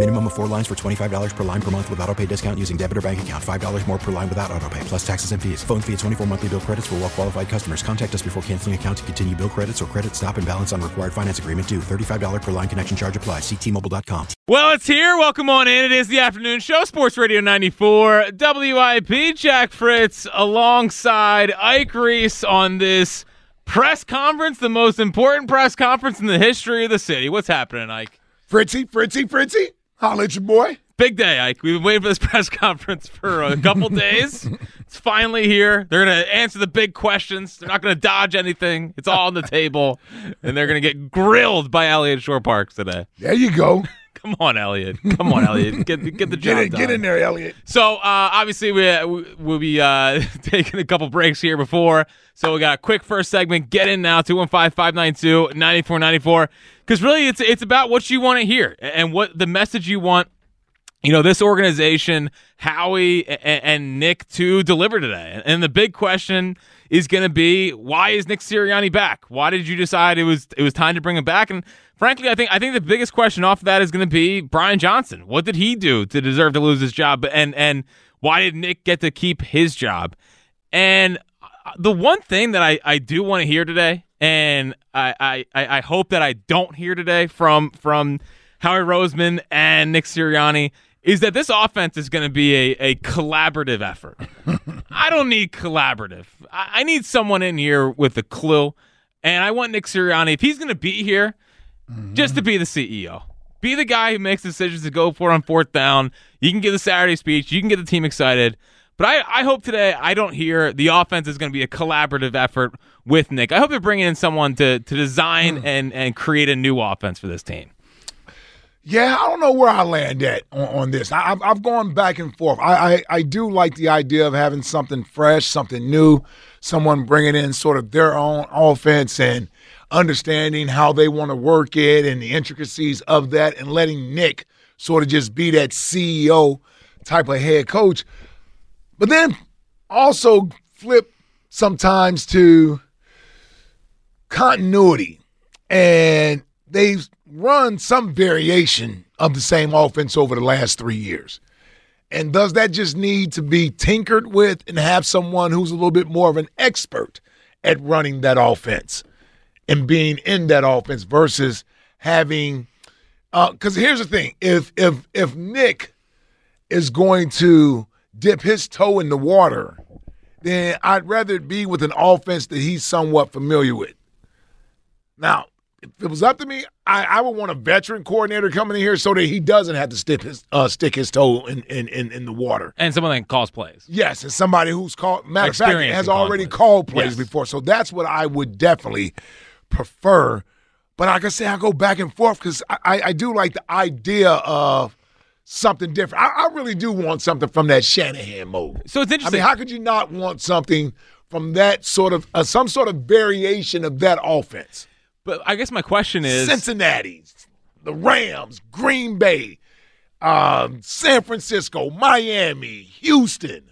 Minimum of four lines for $25 per line per month with auto pay discount using debit or bank account. $5 more per line without auto pay, plus taxes and fees. Phone fee at 24 monthly bill credits for well qualified customers. Contact us before canceling account to continue bill credits or credit stop and balance on required finance agreement due. $35 per line connection charge applies. Ctmobile.com. Well, it's here. Welcome on in. It is the afternoon show, Sports Radio 94, WIP. Jack Fritz alongside Ike Reese on this press conference, the most important press conference in the history of the city. What's happening, Ike? Fritzy, Fritzy, Fritzy. Holla at your boy. Big day, Ike. We've been waiting for this press conference for a couple days. It's finally here. They're going to answer the big questions. They're not going to dodge anything. It's all on the table, and they're going to get grilled by Eliot Shorr-Parks today. There you go. Come on, Eliot. Come on, Eliot. Get get the job Get in, done. get in there, Eliot. So uh, obviously we we'll be uh, taking a couple breaks here before. So we got a quick first segment. Get in now 215-592-9494 because really it's it's about what you want to hear and what the message you want. You know this organization, Howie and, Nick to deliver today, and the big question is going to be why is Nick Sirianni back? Why did you decide it was it was time to bring him back? And frankly, I think I think the biggest question off of that is going to be Brian Johnson. What did he do to deserve to lose his job? And and why did Nick get to keep his job? And uh, the one thing that I, I do want to hear today, and I, I, I hope that I don't hear today from from Howie Roseman and Nick Sirianni is that this offense is going to be a, a collaborative effort. I don't need collaborative. I, I need someone in here with a clue. And I want Nick Sirianni, if he's going to be here, mm-hmm. just to be the CEO. Be the guy who makes decisions to go for on fourth down. You can give the Saturday speech. You can get the team excited. But I, I hope today I don't hear the offense is going to be a collaborative effort with Nick. I hope they're bringing in someone to, to design mm. and, and create a new offense for this team. Yeah, I don't know where I land at on, on this. I, I've, I've gone back and forth. I, I, I do like the idea of having something fresh, something new, someone bringing in sort of their own offense and understanding how they want to work it and the intricacies of that and letting Nick sort of just be that CEO type of head coach. But then also flip sometimes to continuity. And they've run some variation of the same offense over the last three years. And does that just need to be tinkered with and have someone who's a little bit more of an expert at running that offense and being in that offense versus having uh, because here's the thing if if if Nick is going to dip his toe in the water, then I'd rather it be with an offense that he's somewhat familiar with. Now, if it was up to me, I, I would want a veteran coordinator coming in here so that he doesn't have to stick his uh, stick his toe in, in, in, in the water. And someone that calls plays. Yes, and somebody who's called matter of fact has already plays. called plays Yes. before. So that's what I would definitely prefer. But like I say, I go back and forth because I, I, I do like the idea of something different. I, I really do want something from that Shanahan mode. So it's interesting. I mean, how could you not want something from that sort of uh, some sort of variation of that offense? But I guess my question is Cincinnati, the Rams, Green Bay, um, San Francisco, Miami, Houston,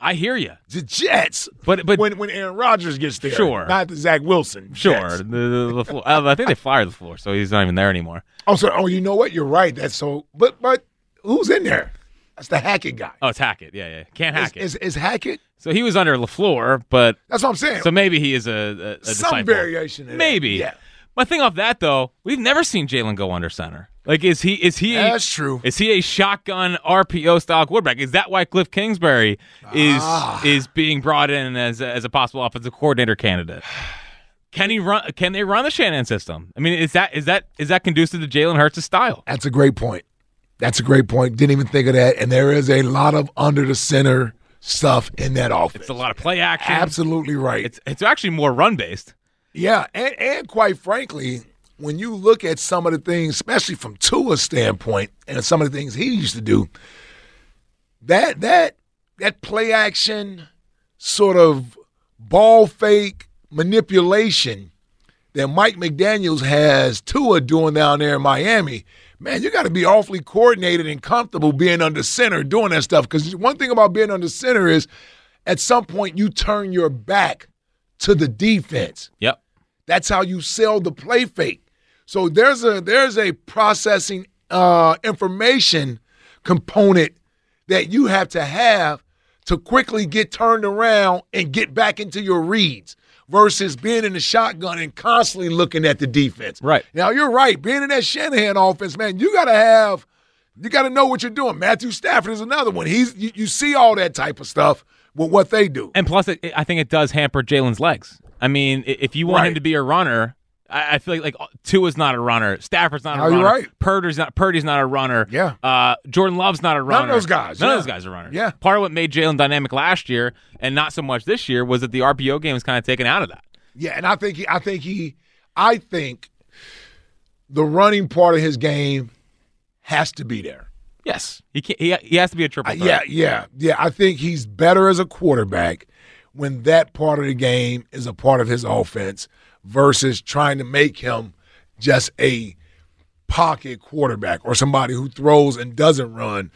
I hear you. the Jets. But but when when Aaron Rodgers gets there, Sure. not the Zach Wilson. sure, the, the, the floor, I think they fired the floor, so he's not even there anymore. Oh, so oh, you know what? You're right. That's so. But but who's in there? That's the Hackett guy. Oh, it's Hackett. Yeah, yeah. Can't hack it. Is, is, is Hackett? so he was under LaFleur, but That's what I'm saying. so maybe he is a, a, a Some disciple. variation. Of that. Maybe. Yeah, My thing off that though, we've never seen Jalen go under center. Like, is he? Is he? that's true. Is he a shotgun RPO style quarterback? Is that why Cliff Kingsbury is Ah. is being brought in as a, as a possible offensive coordinator candidate? Can he run? Can they run the Shanahan system? I mean, is that is that is that conducive to Jalen Hurts' style? That's a great point. That's a great point. Didn't even think of that. And there is a lot of under the center stuff in that offense. It's a lot of play action. Absolutely right. It's it's actually more run based. Yeah, and, and quite frankly, when you look at some of the things, especially from Tua's standpoint, and some of the things he used to do, that that that play action sort of ball fake manipulation that Mike McDaniels has Tua doing down there in Miami, man, you got to be awfully coordinated and comfortable being under center doing that stuff. Because one thing about being under center is at some point you turn your back to the defense. Yep. That's how you sell the play fake. So there's a there's a processing uh, information component that you have to have to quickly get turned around and get back into your reads versus being in the shotgun and constantly looking at the defense. Right. Now you're right. Being in that Shanahan offense, man, you gotta have you gotta know what you're doing. Matthew Stafford is another one. He's you, you see all that type of stuff with what they do. And plus, it, I think it does hamper Jalen's legs. I mean, if you want Right. him to be a runner, I, I feel like like Tua's not a runner, Stafford's not a No, you're runner, right. Purdy's not Purdy's not a runner. Yeah. Uh, Jordan Love's not a runner. None of those guys, None yeah. of those guys are runners. Yeah. Part of what made Jalen dynamic last year and not so much this year was that the RPO game was kind of taken out of that. Yeah, and I think he, I think he, I think the running part of his game has to be there. Yes, he can He, he has to be a triple Uh, yeah, yeah, yeah. I think he's better as a quarterback when that part of the game is a part of his offense versus trying to make him just a pocket quarterback or somebody who throws and doesn't run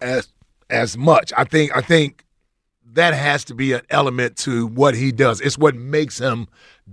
as as much. I think I think that has to be an element to what he does. It's what makes him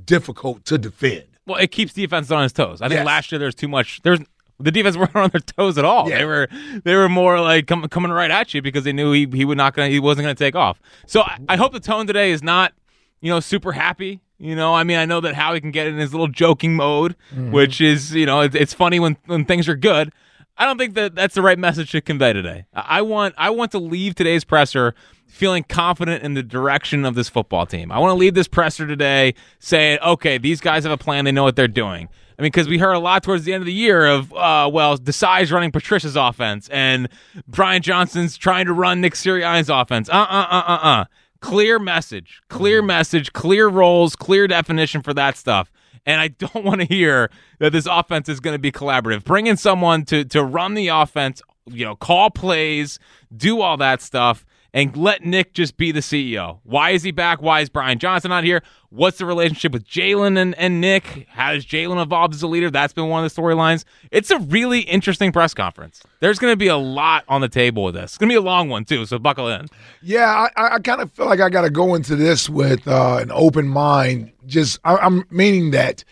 difficult to defend. Well, it keeps defense on his toes. I think Yes. last year there's too much. There's the defense weren't on their toes at all. Yeah. They were they were more like com- coming right at you because they knew he he would not gonna he wasn't gonna take off. So I, I hope the tone today is not you know super happy. You know, I mean, I know that Howie can get in his little joking mode, which is you know it's, it's funny when when things are good. I don't think that that's the right message to convey today. I I want I want to leave today's presser feeling confident in the direction of this football team. I want to leave this presser today saying, okay, these guys have a plan. They know what they're doing. I mean, because we heard a lot towards the end of the year of, uh, well, Desai's running Patricia's offense and Brian Johnson's trying to run Nick Sirianni's offense. Uh uh uh uh uh. Clear message, clear mm. message, clear roles, clear definition for that stuff. And I don't want to hear that this offense is going to be collaborative. Bring in someone to to run the offense, you know, call plays, do all that stuff, and let Nick just be the CEO. Why is he back? Why is Brian Johnson not here? What's the relationship with Jalen and, and Nick? How has Jalen evolved as a leader? That's been one of the storylines. It's a really interesting press conference. There's going to be a lot on the table with this. It's going to be a long one, too, so buckle in. Yeah, I, I kind of feel like I got to go into this with uh, an open mind. Just, I, I'm meaning that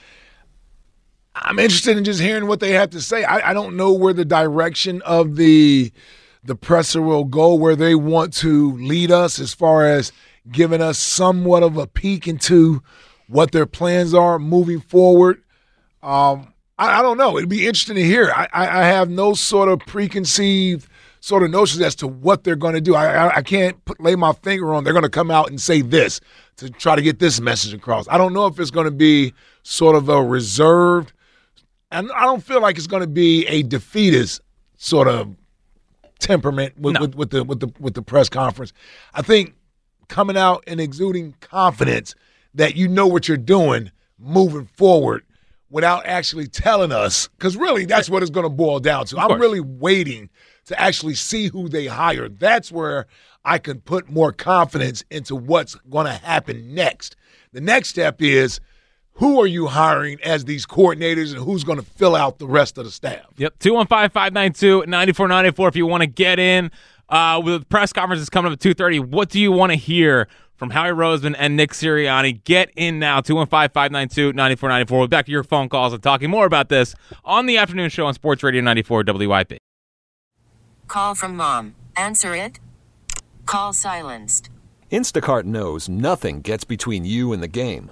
I'm interested in just hearing what they have to say. I, I don't know where the direction of the the presser will go, where they want to lead us as far as giving us somewhat of a peek into what their plans are moving forward. Um, I, I don't know. It'd be interesting to hear. I, I, have no sort of preconceived sort of notions as to what they're going to do. I, I, I can't put, lay my finger on. They're going to come out and say this to try to get this message across. I don't know if it's going to be sort of a reserved, and I don't feel like it's going to be a defeatist sort of temperament with, No. with, with the with the with the press conference. I think coming out and exuding confidence that you know what you're doing moving forward without actually telling us because really that's what it's going to boil down to i'm really waiting to actually see who they hire that's where i can put more confidence into what's going to happen next the next step is who are you hiring as these coordinators and who's going to fill out the rest of the staff Yep, 215 592 9494 if you want to get in. Uh, with the press conference is coming up at 2.30, what do you want to hear from Howie Roseman and Nick Sirianni? Get in now, 215 592 9494. We'll be back to your phone calls and talking more about this on the afternoon show on Sports Radio 94 WIP. Call from mom. Answer it. Call silenced. Instacart knows nothing gets between you and the game.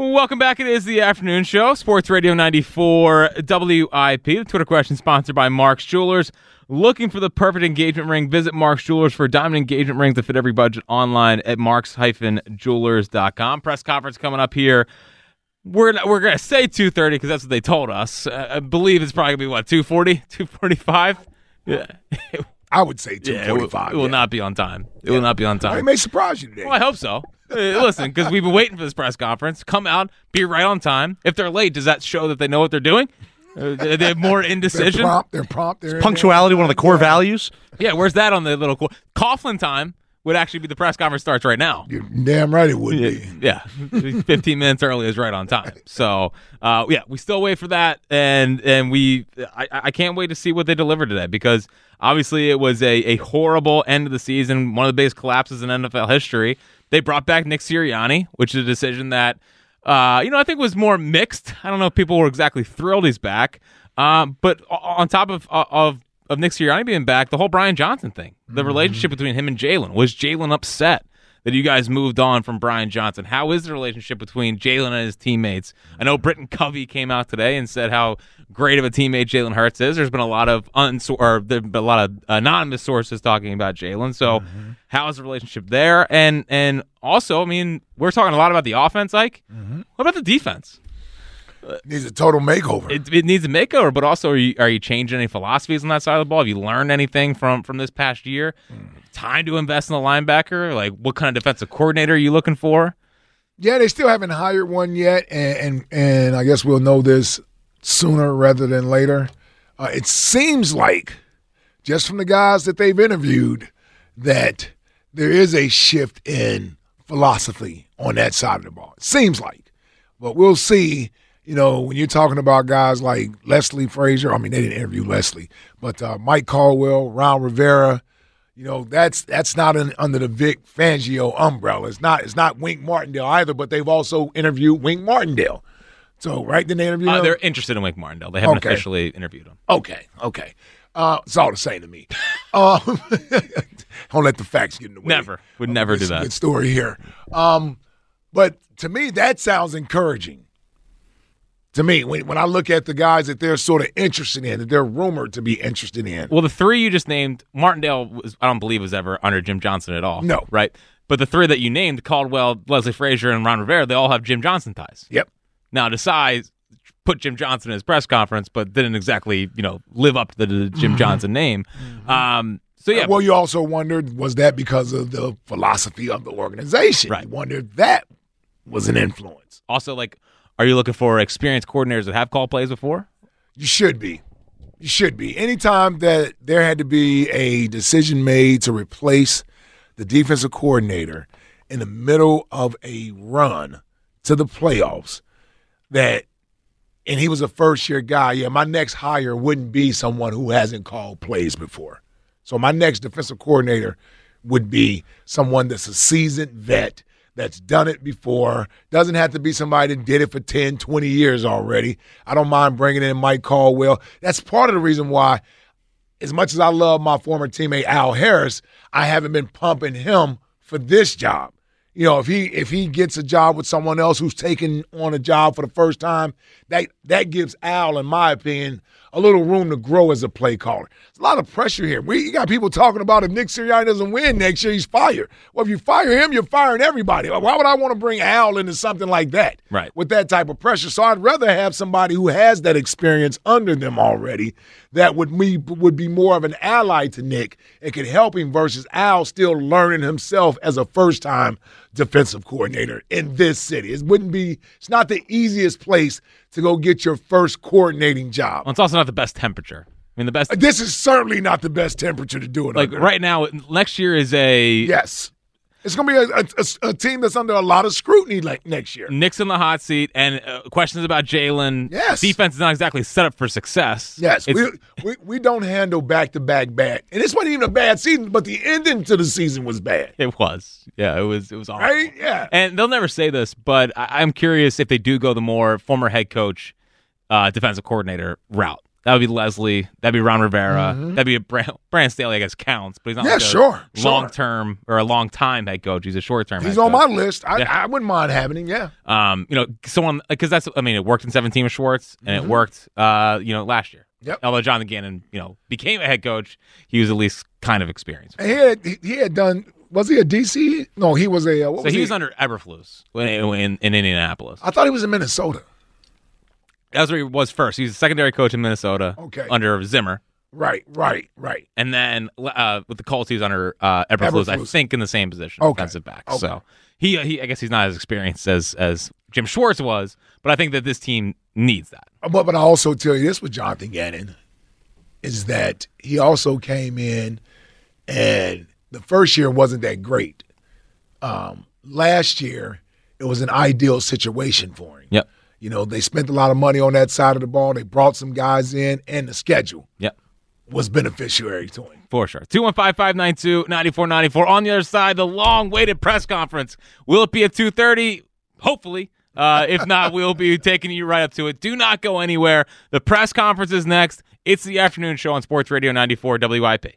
Welcome back. It is the afternoon show, Sports Radio 94 WIP. The Twitter question sponsored by Mark's Jewelers. Looking for the perfect engagement ring? Visit Mark's Jewelers for diamond engagement rings that fit every budget online at marks-jewelers.com. Press conference coming up here. We're we're gonna say 2:30 because that's what they told us. Uh, I believe it's probably gonna be what 2:40, 2:45. Yeah, I would say yeah, it, 245. will, it will not be on time. It will not be on time. It may surprise you today. Well, I hope so. Listen, because we've been waiting for this press conference. Come out, be right on time. If they're late, does that show that they know what they're doing? Uh, they they have more indecision. they're prompt. They're prompt. They're Punctuality, one of the core values. Yeah, where's that on the little co- Coughlin time? Would actually be the press conference starts right now. You're damn right it would be. Yeah, 15 minutes early is right on time. So, uh, yeah, we still wait for that, and and we, I, I can't wait to see what they deliver today because obviously it was a, a horrible end of the season, one of the biggest collapses in NFL history. They brought back Nick Sirianni, which is a decision that, uh, you know, I think was more mixed. I don't know if people were exactly thrilled he's back, um, but on top of of of Nick Sirianni being back, the whole Brian Johnson thing, the relationship between him and Jalen was Jalen upset that you guys moved on from Brian Johnson. How is the relationship between Jalen and his teammates? I know Britton Covey came out today and said how great of a teammate Jalen Hurts is. There's been a lot of uns- or there a lot of anonymous sources talking about Jalen. So, mm-hmm. how is the relationship there? And and also, I mean, we're talking a lot about the offense, Ike. Mm-hmm. What about the defense? Needs a total makeover. It, it needs a makeover, but also, are you are you changing any philosophies on that side of the ball? Have you learned anything from from this past year? Time to invest in the linebacker. Like, what kind of defensive coordinator are you looking for? Yeah, they still haven't hired one yet, and and, and I guess we'll know this sooner rather than later. Uh, it seems like, just from the guys that they've interviewed, that there is a shift in philosophy on that side of the ball. It seems like, but we'll see. You know, when you're talking about guys like Leslie Frazier, I mean, they didn't interview Leslie, but uh, Mike Caldwell, Ron Rivera, you know, that's that's not in, under the Vic Fangio umbrella. It's not it's not Wink Martindale either, but they've also interviewed Wink Martindale. So right, then they interviewed Uh, him? they're interested in Wink Martindale. They haven't Okay. officially interviewed him. Okay, okay. Uh, it's all the same to me. Um, don't let the facts get in the way. Never. Would never do that. Good story here. Um, but to me, that sounds encouraging. To me, when, when I look at the guys that they're sort of interested in, that they're rumored to be interested in. Well, the three you just named, Martindale, was, I don't believe was ever under Jim Johnson at all. No. right? But the three that you named, Caldwell, Leslie Frazier, and Ron Rivera, they all have Jim Johnson ties. Yep. Now, Desai put Jim Johnson in his press conference, but didn't exactly, you know, live up to the, Jim Johnson name. Um, so yeah, Well, you also wondered was that because of the philosophy of the organization? Right. You wondered if that was an influence. also like, are you looking for experienced coordinators that have called plays before? You should be. You should be. Anytime that there had to be a decision made to replace the defensive coordinator in the middle of a run to the playoffs, that and he was a first year guy, yeah, my next hire wouldn't be someone who hasn't called plays before. So my next defensive coordinator would be someone that's a seasoned vet that's done it before. Doesn't have to be somebody that did it for 10, 20 years already. I don't mind bringing in Mike Caldwell. That's part of the reason why, as much as I love my former teammate Al Harris, I haven't been pumping him for this job. You know, if he if he gets a job with someone else who's taking on a job for the first time, that that gives Al, in my opinion, a little room to grow as a play caller. There's a lot of pressure here. We you got people talking about if Nick Sirianni doesn't win next year, he's fired. Well, if you fire him, you're firing everybody. Why would I want to bring Al into something like that? Right. With that type of pressure. So I'd rather have somebody who has that experience under them already that would me would be more of an ally to Nick and could help him versus Al still learning himself as a first time defensive coordinator in this city. It wouldn't be it's not the easiest place to go get your first coordinating job. Well, it's also not the best temperature. I mean, the best. This is certainly not the best temperature to do it. Like under. right now, next year is a yes. It's going to be a, a, a, team that's under a lot of scrutiny like next year. Nick's in the hot seat, and uh, questions about Jalen. Yes, defense is not exactly set up for success. Yes, we, we we don't handle back to back bad, and this wasn't even a bad season, but the ending to the season was bad. It was, yeah, it was, it was awful. Right? Yeah, and they'll never say this, but I, I'm curious if they do go the more former head coach, uh, defensive coordinator route. That would be Leslie. That'd be Ron Rivera. Mm-hmm. That'd be a Brand, Brandon Staley. I guess counts, but he's not Yeah, like a sure, sure. long term or a long time head coach. He's a short term. he's on coach. my list. I, Yeah. I wouldn't mind having him. Yeah, Um, you know, someone because that's I mean, it worked in 17 with Schwartz, and Mhm. it worked, uh, you know, last year. Yep. Although Jonathan Gannon, you know, became a head coach, he was at least kind of experienced. and he had he, had done. Was he a DC? No, he was a. Uh, what So was he he was under Eberflus in, in, in Indianapolis. I thought he was in Minnesota. That's where he was first. He was a secondary coach in Minnesota. Okay. Under Zimmer. Right, right, right. And then uh, with the Colts, he was under uh, Eberflus, I think, in the same position, Okay. defensive back. Okay. So he, he, I guess he's not as experienced as as Jim Schwartz was, but I think that this team needs that. But but I also tell you this with Jonathan Gannon is that he also came in and the first year wasn't that great. Um, last year it was an ideal situation for him. Yep. You know, they spent a lot of money on that side of the ball. They brought some guys in, and the schedule Yep. was beneficiary to him. For sure. 215 592 9494. On the other side, the long awaited press conference. Will it be at 2.30? Hopefully. Uh, if not, we'll be taking you right up to it. Do not go anywhere. The press conference is next. It's the afternoon show on Sports Radio 94 WIP.